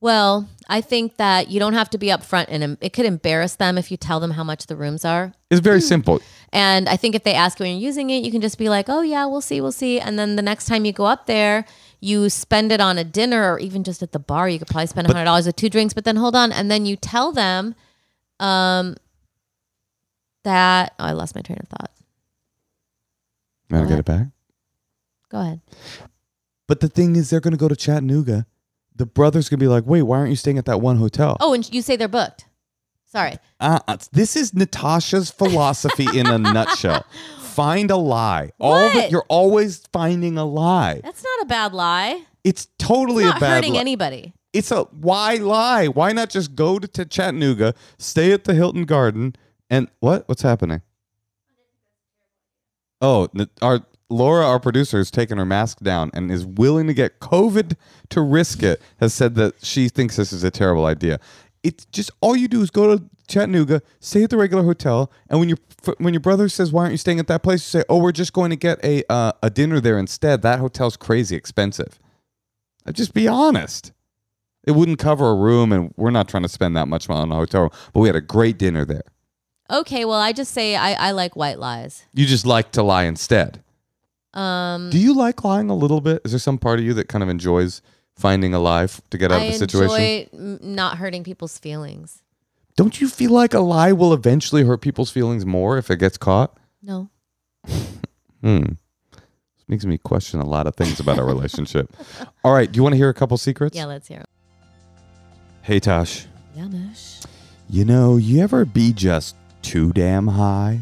well, I think that you don't have to be upfront, and em- it could embarrass them if you tell them how much the rooms are. It's very simple. And I think if they ask you when you're using it, you can just be like, oh, yeah, we'll see, we'll see. And then the next time you go up there, you spend it on a dinner or even just at the bar. You could probably spend $100 with two drinks. But then hold on. And then you tell them um, that, oh, I lost my train of thought. May I Go get it back? Go ahead. But the thing is, they're going to go to Chattanooga. The brother's to be like, "Wait, why aren't you staying at that one hotel?" Oh, and you say they're booked. Sorry. Uh, uh, this is Natasha's philosophy in a nutshell. *laughs* Find a lie. All of What? you're always finding a lie. That's not a bad lie. It's totally Not a bad hurting lie. anybody. It's a why lie? Why not just go to, to Chattanooga, stay at the Hilton Garden, and what? What's happening? Oh, our Laura, our producer, has taken her mask down and is willing to get COVID to risk it. Has said that she thinks this is a terrible idea. It's just all you do is go to Chattanooga, stay at the regular hotel, and when your when your brother says, "Why aren't you staying at that place?" you say, "Oh, we're just going to get a uh, a dinner there instead. That hotel's crazy expensive." Uh, Just be honest. It wouldn't cover a room, and we're not trying to spend that much money on a hotel room. But we had a great dinner there. Okay, well, I just say I, I like white lies. You just like to lie instead. Um, Do you like lying a little bit? Is there some part of you that kind of enjoys finding a lie f- to get out I of the situation? enjoy m- not hurting people's feelings. Don't you feel like a lie will eventually hurt people's feelings more if it gets caught? No. *laughs* Hmm. This makes me question a lot of things about our relationship. *laughs* All right, do you want to hear a couple secrets? Yeah, let's hear it. Hey, Tosh. Yamish. You know, you ever be just too damn high?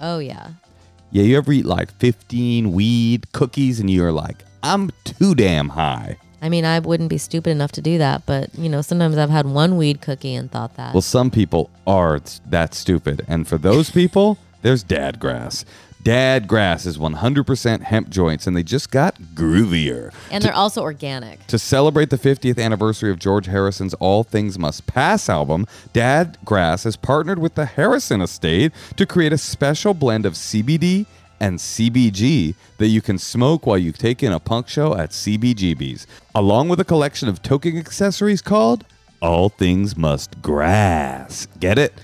Oh, yeah. Yeah, you ever eat like 15 weed cookies and you're like, I'm too damn high. I mean, I wouldn't be stupid enough to do that, but you know, sometimes I've had one weed cookie and thought that. Well, some people are that stupid. And for those *laughs* people, there's Dad Grass. Dad Grass is 100% hemp joints and they just got groovier. and they're also organic. To celebrate the 50th anniversary of George Harrison's All Things Must Pass album, Dad Grass has partnered with the Harrison Estate to create a special blend of CBD and CBG that you can smoke while you take in a punk show at CBGB's, along with a collection of toking accessories called All Things Must Grass. Get it?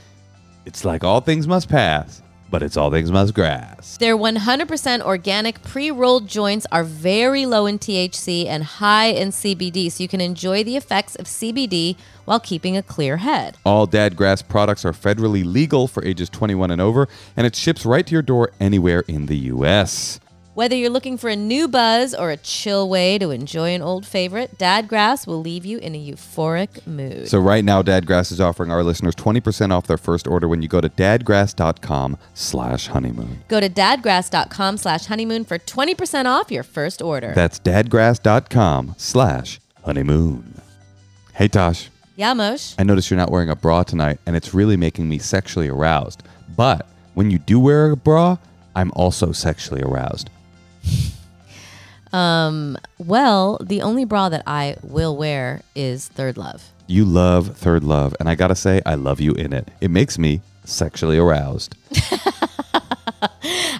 It's like All Things Must Pass, but it's All Things Must Grass. Their 100% organic pre rolled joints are very low in THC and high in CBD, so you can enjoy the effects of CBD while keeping a clear head. All Dad Grass products are federally legal for ages 21 and over, and it ships right to your door anywhere in the U.S. Whether you're looking for a new buzz or a chill way to enjoy an old favorite, Dadgrass will leave you in a euphoric mood. So right now, Dadgrass is offering our listeners 20% off their first order when you go to dadgrass.com slash honeymoon. Go to dadgrass.com slash honeymoon for 20% off your first order. That's dadgrass.com slash honeymoon. Hey, Tosh. yeah, Mosh. I notice you're not wearing a bra tonight, and it's really making me sexually aroused. But when you do wear a bra, I'm also sexually aroused. Um, well, the only bra that I will wear is Third Love. You love Third Love, and I gotta say, I love you in it. It makes me sexually aroused. *laughs*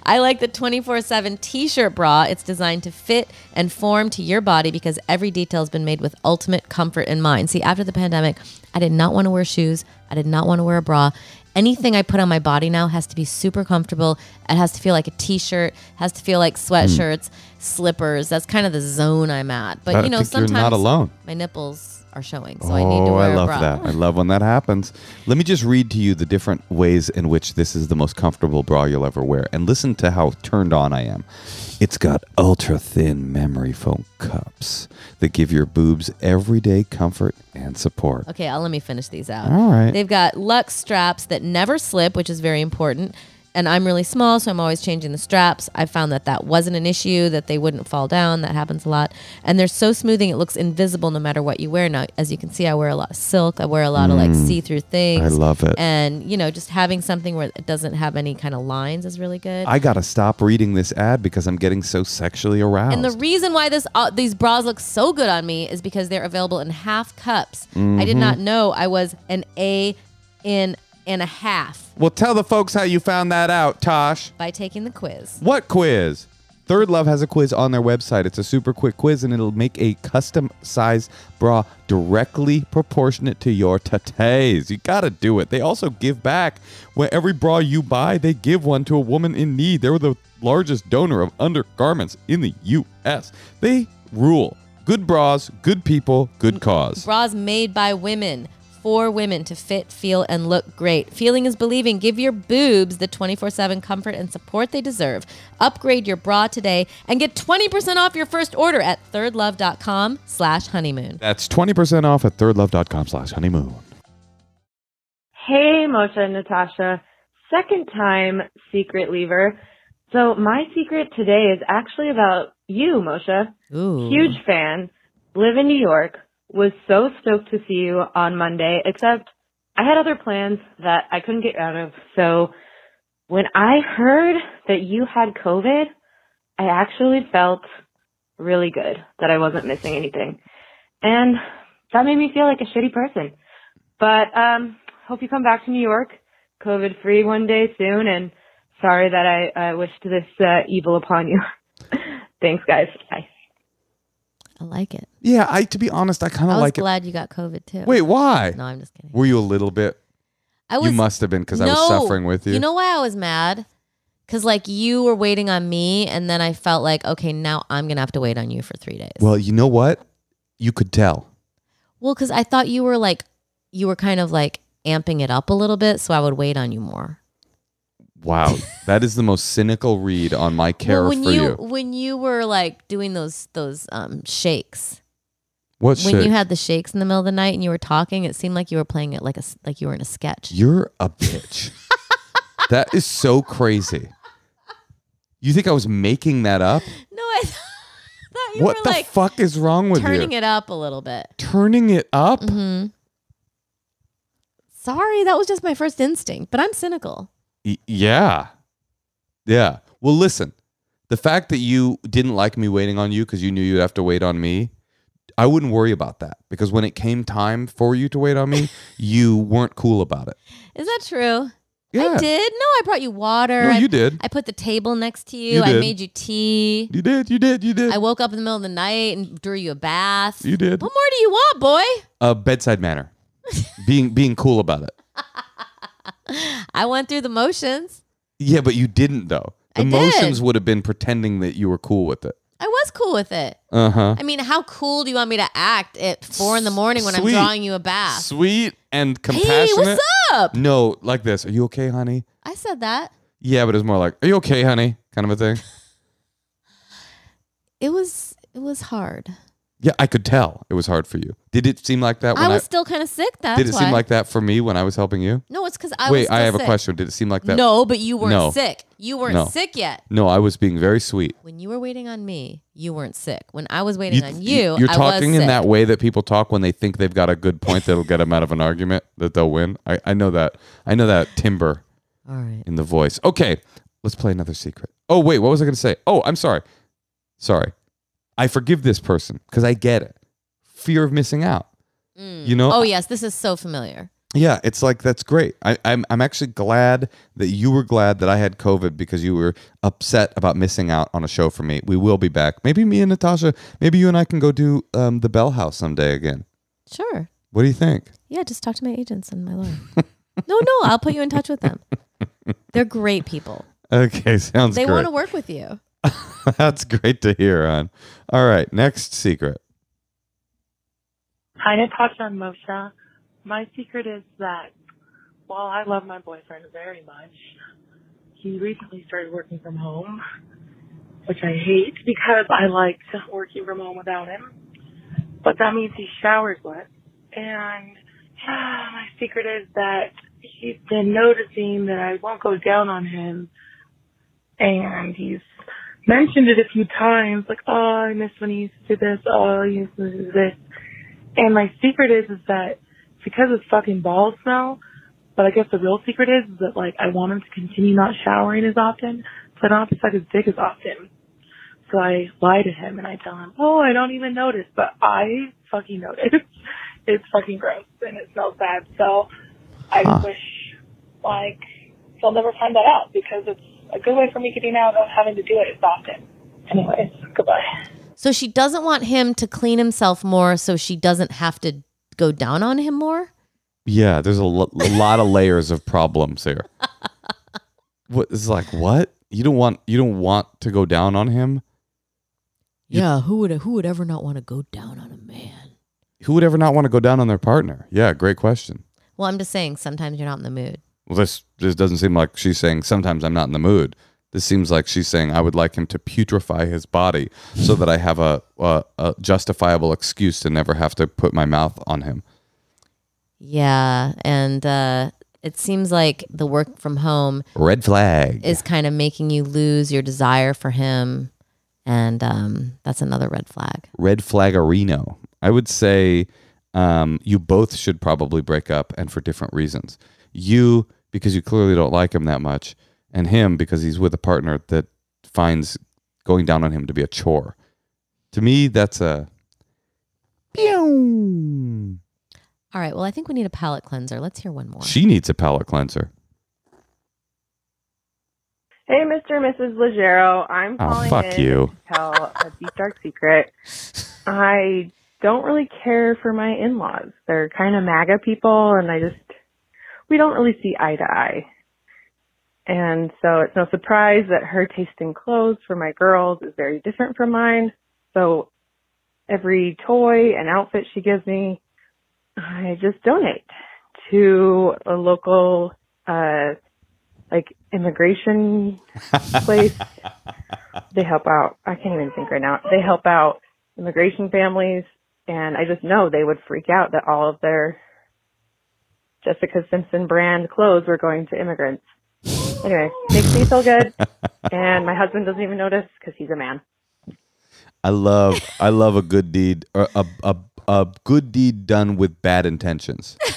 I like the 24 7 t shirt bra. It's designed to fit and form to your body because every detail has been made with ultimate comfort in mind. See, after the pandemic, I did not want to wear shoes, I did not want to wear a bra. Anything I put on my body now has to be super comfortable. It has to feel like a t-shirt, has to feel like hmm. sweatshirts, slippers. That's kind of the zone I'm at. But I you know, sometimes not alone. my nipples are showing, so I need to oh, wear I love a bra. that. I love when that happens. Let me just read to you the different ways in which this is the most comfortable bra you'll ever wear, and listen to how turned on I am. It's got ultra thin memory foam cups that give your boobs everyday comfort and support. Okay, I'll, let me finish these out. All right. They've got Lux straps that never slip, which is very important. And I'm really small, so I'm always changing the straps. I found that that wasn't an issue, that they wouldn't fall down. That happens a lot. And they're so smoothing, it looks invisible no matter what you wear. Now, as you can see, I wear a lot of silk. I wear a lot of like see through things. Mm. I love it. And, you know, just having something where it doesn't have any kind of lines is really good. I gotta stop reading this ad because I'm getting so sexually aroused. And the reason why this uh, these bras look so good on me is because they're available in half cups. I Mm-hmm. did not know I was an A in and a half well, tell the folks how you found that out, Tosh. by taking the quiz. What quiz? Third Love has a quiz on their website. It's a super quick quiz and it'll make a custom size bra directly proportionate to your tates. You gotta do it. They also give back. When every bra you buy, they give one to a woman in need. They're the largest donor of undergarments in the US. They rule. Good bras, good people, good cause. Bras made by women for women to fit, feel, and look great. Feeling is believing. Give your boobs the 24 7 comfort and support they deserve. Upgrade your bra today and get 20% off your first order at thirdlove.com slash honeymoon. That's 20% off at thirdlove.com slash honeymoon. Hey, Moshe and Natasha. Second time secret lever. So my secret today is actually about you, Moshe. Ooh. Huge fan. Live in New York. Was so stoked to see you on Monday, except I had other plans that I couldn't get out of. So when I heard that you had COVID, I actually felt really good that I wasn't missing anything. And that made me feel like a shitty person. But um hope you come back to New York, COVID free one day soon and sorry that I, I wished this uh, evil upon you. *laughs* Thanks guys. Bye. I like it. Yeah, I to be honest, I kind of was like it. I'm glad you got COVID too. Wait, why? No, I'm just kidding. Were you a little bit? I was you must have been because I was suffering with you. You know why I was mad? Because like you were waiting on me, and then I felt like, okay, now I'm gonna have to wait on you for three days. well, you know what? You could tell. well, because I thought you were like, you were kind of like amping it up a little bit, so I would wait on you more. Wow, that is the most cynical read on my care well, when for you, you. when you were like doing those those um shakes What when you had the shakes in the middle of the night and you were talking it seemed like you were playing it like a like you were in a sketch You're a bitch. *laughs* that is so crazy. You think I was making that up? no i *laughs* thought you what were the like fuck is wrong with turning you? it up a little bit Turning it up? hmm sorry that was just my first instinct but i'm cynical yeah. Yeah. Well, listen. The fact that you didn't like me waiting on you because you knew you'd have to wait on me, I wouldn't worry about that because when it came time for you to wait on me, *laughs* you weren't cool about it. is that true Yeah. i did no i brought you water No, I, you did. I put the table next to you, You i made you tea You did. You did. You did. i woke up in the middle of the night and drew you a bath you did. what more do you want boy A bedside manner. *laughs* being being cool about it. *laughs* i went through the motions Yeah, but you didn't though. The I did. motions would have been pretending that you were cool with it. I was cool with it. Uh huh. I mean, how cool do you want me to act at four in the morning when Sweet. I'm drawing you a bath? Sweet and compassionate. Hey, what's up? No, like this. Are you okay, honey? I said that. Yeah, but it's more like, "Are you okay, honey?" kind of a thing. It was it was hard. Yeah, I could tell it was hard for you. Did it seem like that when I I? was still kind of sick. That's did it why. seem like that for me when I was helping you? no? It's because I was Wait, still I have sick. a question. Did it seem like that? No, but you weren't No. sick. You weren't No. sick yet. No, I was being very sweet. When you were waiting on me, you weren't sick. When I was waiting on you, You're I was talking in sick. that way that people talk when they think they've got a good point that'll get them out of an argument that they'll win. I, I know that. I know that timber All right. in the voice. Okay, let's play another secret. Oh wait, what was I going to say? Oh, I'm sorry. Sorry. I forgive this person because I get it. Fear of missing out. You know? Oh yes, this is so familiar. Yeah, it's like that's great. I, I'm I'm actually glad that you were glad that I had COVID because you were upset about missing out on a show for me. We will be back. Maybe me and Natasha. Maybe you and I can go do um, the Bell House someday again. Sure. What do you think? Yeah, just talk to my agents and my lawyer. no, no, I'll put you in touch with them. *laughs* They're great people. Okay, sounds good. They great. want to work with you. *laughs* that's great to hear, on. All right, next secret. Hi, Natasha and Moshe. My secret is that while I love my boyfriend very much, he recently started working from home, which I hate because I liked working from home without him. But that means he showers wet. And ah, my secret is that he's been noticing that I won't go down on him. And he's mentioned it a few times, like, oh, I miss when he used to do this, oh, he used to do this. And my secret is, is that because of fucking ball smell, but I guess the real secret is, is that like I want him to continue not showering as often, so I don't have to suck his dick as often. So I lie to him and I tell him, oh, I don't even notice, but I fucking notice. *laughs* it's fucking gross and it smells bad. So I Huh. wish like he'll never find that out because it's a good way for me getting out of having to do it as often. Anyways, goodbye. So she doesn't want him to clean himself more so she doesn't have to go down on him more? Yeah, there's a, lo- a lot of layers of problems here. *laughs* What is like what? You don't want you don't want to go down on him? You- Yeah, who would who would ever not want to go down on a man? Who would ever not want to go down on their partner? Yeah, great question. Well, I'm just saying sometimes you're not in the mood. Well, this this doesn't seem like she's saying sometimes I'm not in the mood. This seems like she's saying I would like him to putrefy his body so that I have a, a, a justifiable excuse to never have to put my mouth on him. Yeah, and uh it seems like the work from home Red flag. is kind of making you lose your desire for him and um that's another red flag. Red flagarino. I would say um, you both should probably break up and for different reasons. You because you clearly don't like him that much, and him because he's with a partner that finds going down on him to be a chore. To me, that's a. Pew. All right, well, I think we need a palate cleanser. Let's hear one more. She needs a palate cleanser. Hey, Mr. and Mrs. Leggero. I'm Oh, calling fuck in you. to tell a deep dark secret. I don't really care for my in-laws. They're kind of MAGA people, and I just we don't really see eye to eye. And so it's no surprise that her taste in clothes for my girls is very different from mine. So every toy and outfit she gives me, I just donate to a local, uh, like immigration *laughs* place. they help out. I can't even think right now. They help out immigration families, and I just know they would freak out that all of their Jessica Simpson brand clothes were going to immigrants. Anyway, makes me feel good, *laughs* and my husband doesn't even notice because he's a man. I love I love a good deed or a a a good deed done with bad intentions. *laughs*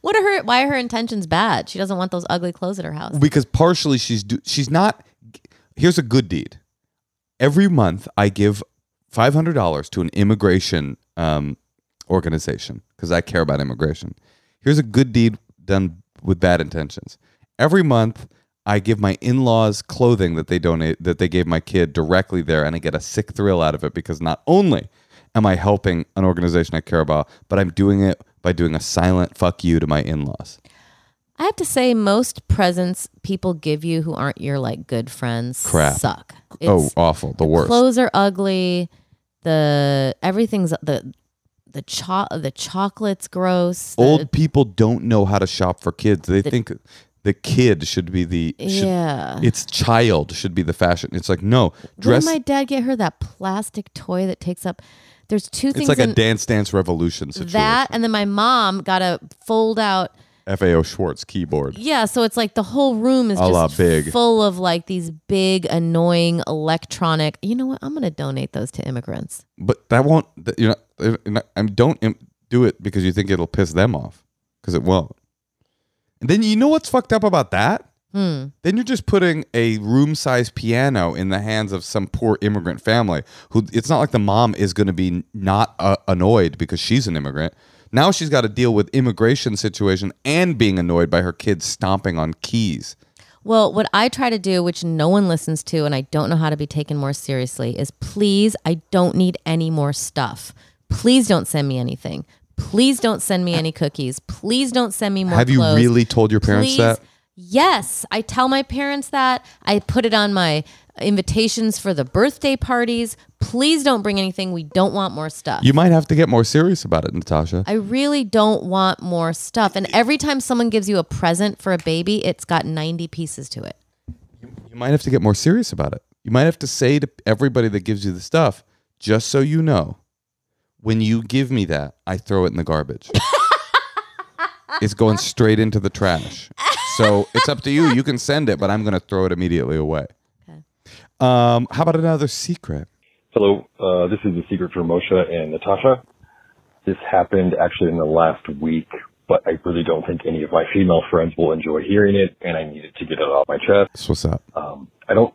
What are her? Why are her intentions bad? She doesn't want those ugly clothes at her house. because partially she's do, she's not here's a good deed every month i give $500 to an immigration um, organization because i care about immigration here's a good deed done with bad intentions every month i give my in-laws clothing that they donate that they gave my kid directly there and i get a sick thrill out of it because not only am i helping an organization i care about but i'm doing it by doing a silent fuck you to my in-laws I have to say, most presents people give you who aren't your like good friends Crap. suck. oh It's- awful the worst clothes are ugly. The everything's the the cho- the chocolate's gross. The- old people don't know how to shop for kids. They think the kid should be the should, yeah. its child should be the fashion. It's like no dress. did my dad get her that plastic toy that takes up? There's two It's things It's like a Dance Dance Revolution situation. that, and then my mom got a fold out. FAO Schwarz keyboard. Yeah, so it's like the whole room is A just big. full of like these big, annoying electronic. You know what? I'm gonna donate those to immigrants. But that won't. You know, I'm don't do it because you think it'll piss them off because it won't. And then you know what's fucked up about that? Hmm. Then you're just putting a room sized piano in the hands of some poor immigrant family who it's not like the mom is going to be not uh, annoyed because she's an immigrant. Now she's got to deal with immigration situation and being annoyed by her kids stomping on keys. Well, what I try to do, which no one listens to, and I don't know how to be taken more seriously, is please, I don't need any more stuff. Please don't send me anything. Please don't send me any cookies. Please don't send me more. Have you really told your parents Please- that? Yes, I tell my parents that. I put it on my invitations for the birthday parties. Please don't bring anything. We don't want more stuff. You might have to get more serious about it, Natasha. I really don't want more stuff. And every time someone gives you a present for a baby, it's got 90 pieces to it. You might have to get more serious about it. You might have to say to everybody that gives you the stuff, just so you know, when you give me that, I throw it in the garbage. *laughs* it's going straight into the trash. So it's up to you. You can send it, but I'm going to throw it immediately away. Um, how about another secret? Hello, uh, this is the secret for Moshe and Natasha. This happened actually in the last week, but I really don't think any of my female friends will enjoy hearing it, and I needed to get it off my chest. What's up. Um, I don't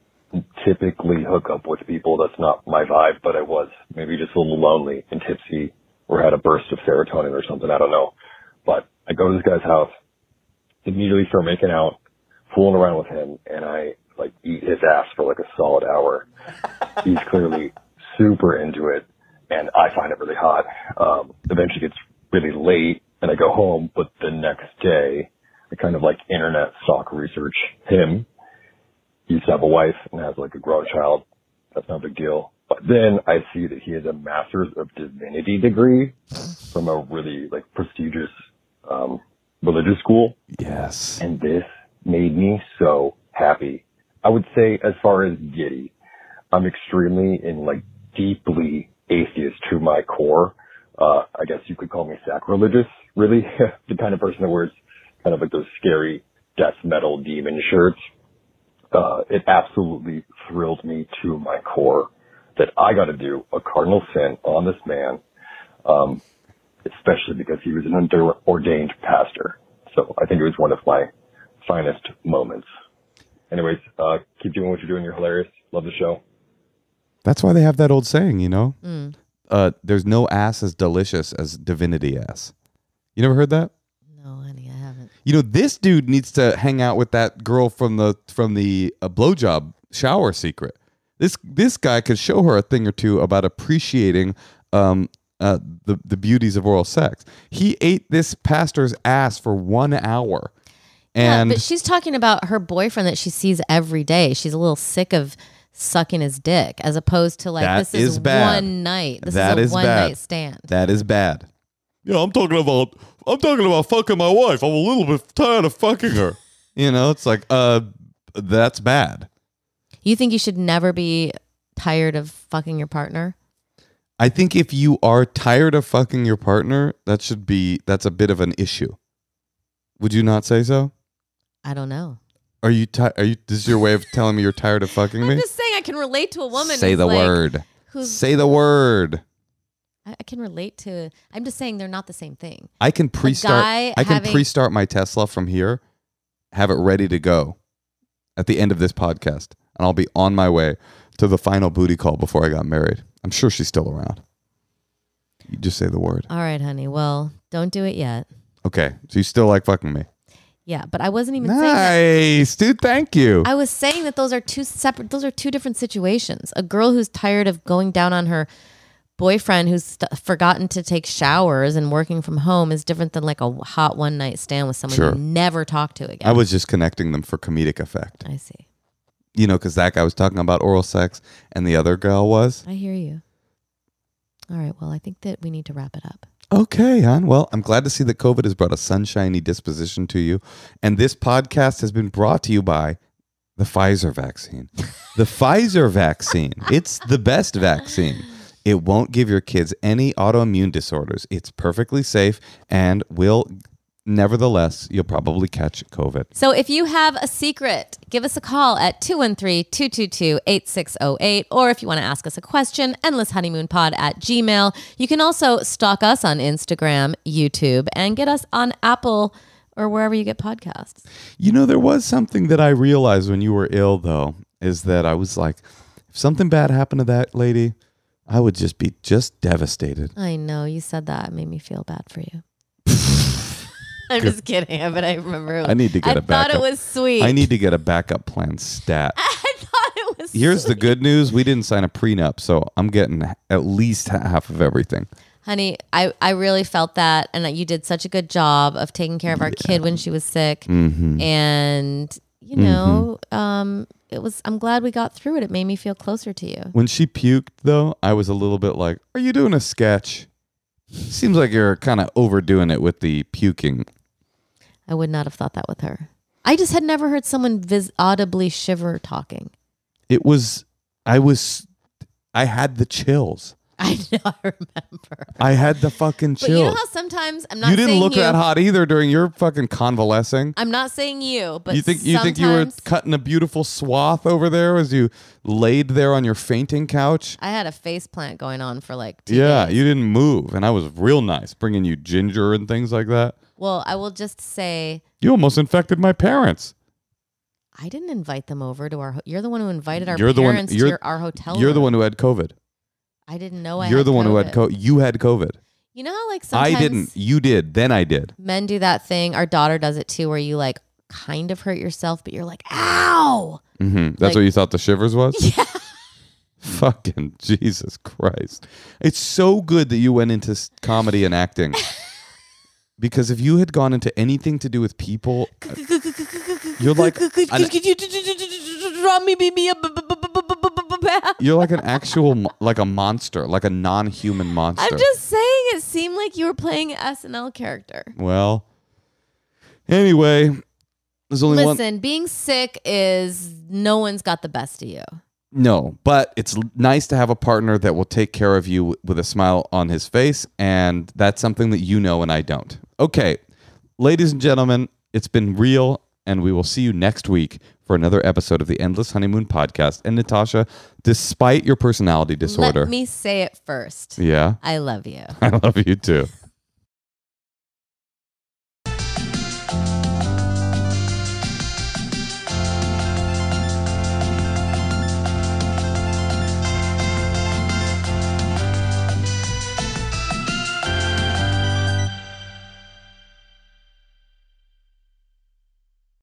typically hook up with people. That's not my vibe, but I was maybe just a little lonely and tipsy or had a burst of serotonin or something. I don't know. But I go to this guy's house, immediately start making out, fooling around with him, and I like eat his ass for like a solid hour. *laughs* He's clearly super into it, and I find it really hot. Um, eventually gets really late, and I go home, but the next day, I kind of like internet stalk research him he used to have a wife and has like a grown child. That's no big deal. But then I see that he has a master's of divinity degree from a really like prestigious um, religious school, Yes. and this made me so happy. I would say, as far as giddy, I'm extremely and like deeply atheist to my core. Uh, I guess you could call me sacrilegious, really, *laughs* the kind of person that wears kind of like those scary death metal demon shirts uh, it absolutely thrilled me to my core that I got to do a cardinal sin on this man, um, especially because he was an ordained pastor. So I think it was one of my finest moments. Anyways, uh, keep doing what you're doing. You're hilarious. Love the show. That's why they have that old saying, you know? Uh, there's no ass as delicious as divinity ass. You never heard that? No, honey, I haven't. You know, this dude needs to hang out with that girl from the from the uh, blowjob shower secret. This this guy could show her a thing or two about appreciating um, uh, the the beauties of oral sex. He ate this pastor's ass for one hour, and yeah, but she's talking about her boyfriend that she sees every day. She's a little sick of sucking his dick, as opposed to like That this is, is bad. one night. This That is is a one bad. night stand. that is bad. Yeah, I'm talking about I'm talking about fucking my wife. I'm a little bit tired of fucking her. *laughs* You know, it's like uh that's bad. You think you should never be tired of fucking your partner? I think if you are tired of fucking your partner, that should be that's a bit of an issue. Would you not say so? I don't know. Are you ti- are you this is your way of telling me you're tired of fucking *laughs* me? I'm just saying I can relate to a woman. Say who's the like- word. Who's Say the word. I, I can relate to. I'm just saying they're not the same thing. I can pre-start guy I can having- pre-start my Tesla from here, have it ready to go at the end of this podcast, and I'll be on my way to the final booty call before I got married. I'm sure she's still around. You just say the word. All right, honey. Well, don't do it yet. Okay. So you still like fucking me. Yeah, but I wasn't even saying that. Nice, dude. Thank you. I was saying that those are two separate. Those are two different situations. A girl who's tired of going down on her boyfriend who's st- forgotten to take showers and working from home is different than like a hot one night stand with someone Sure. you never talk to again. I was just connecting them for comedic effect. I see. You know, because that guy was talking about oral sex and the other girl was. I hear you. All right. Well, I think that we need to wrap it up. Okay, hon. Well, I'm glad to see that COVID has brought a sunshiny disposition to you. And this podcast has been brought to you by the Pfizer vaccine. the *laughs* Pfizer vaccine. It's the best vaccine. It won't give your kids any autoimmune disorders. It's perfectly safe and will, nevertheless, you'll probably catch COVID. So if you have a secret, give us a call at 213-222-8608. Or if you want to ask us a question, endlesshoneymoonpod at gmail. You can also stalk us on Instagram, YouTube, and get us on Apple or wherever you get podcasts. You know, there was something that I realized when you were ill, though, is that I was like, if something bad happened to that lady, I would just be just devastated. I know you said that. It made me feel bad for you. *laughs* I'm just kidding, but I remember. I need to get I a thought it was sweet. I need to get a backup plan stat. *laughs* I thought it was. Here's the good news: we didn't sign a prenup, so I'm getting at least half of everything. honey. I I really felt that, and that you did such a good job of taking care of our kid when she was sick, Mm-hmm. and you know, um, it was. I'm glad we got through it. It made me feel closer to you. When she puked, though, I was a little bit like, "Are you doing a sketch?" Seems like you're kind of overdoing it with the puking. I would not have thought that with her. I just had never heard someone vis- audibly shiver talking. It was, I was, I had the chills. *laughs* I know. I remember. I had the fucking But chills. you know how sometimes I'm not. you didn't look you, that hot either during your fucking convalescing. I'm not saying you, but you think you think you were cutting a beautiful swath over there as you laid there on your fainting couch? I had a face plant going on for like two Yeah, days. you didn't move, and I was real nice, bringing you ginger and things like that. Well, I will just say You almost infected my parents. I didn't invite them over to our. Ho- you're the one who invited our You're the one- parents you're- to your, our hotel. You're the room. one who had COVID. I didn't know. I You're had the one who had COVID. COVID. You had COVID. You know how like sometimes I didn't. You did. Then I did. men do that thing. Our daughter does it too, where you like kind of hurt yourself, but you're like, ow. hmm That's Like- what you thought the shivers was. *laughs* Yeah. *laughs* Fucking Jesus Christ! It's so good that you went into s- comedy and acting. *laughs* Because if you had gone into anything to do with people, uh, you're like Could you draw me, me you're like an actual like a monster, like a non-human monster. I'm just saying, it seemed like you were playing an SNL character. well, anyway, there's only one. Listen, being sick is no one's got the best of you. No, but it's l- nice to have a partner that will take care of you with a smile on his face, and that's something that you know and I don't. Okay, ladies and gentlemen, it's been real, and we will see you next week for another episode of the Endless Honeymoon Podcast. And Natasha, despite your personality disorder, Let me say it first. yeah, I love you. *laughs* I love you too.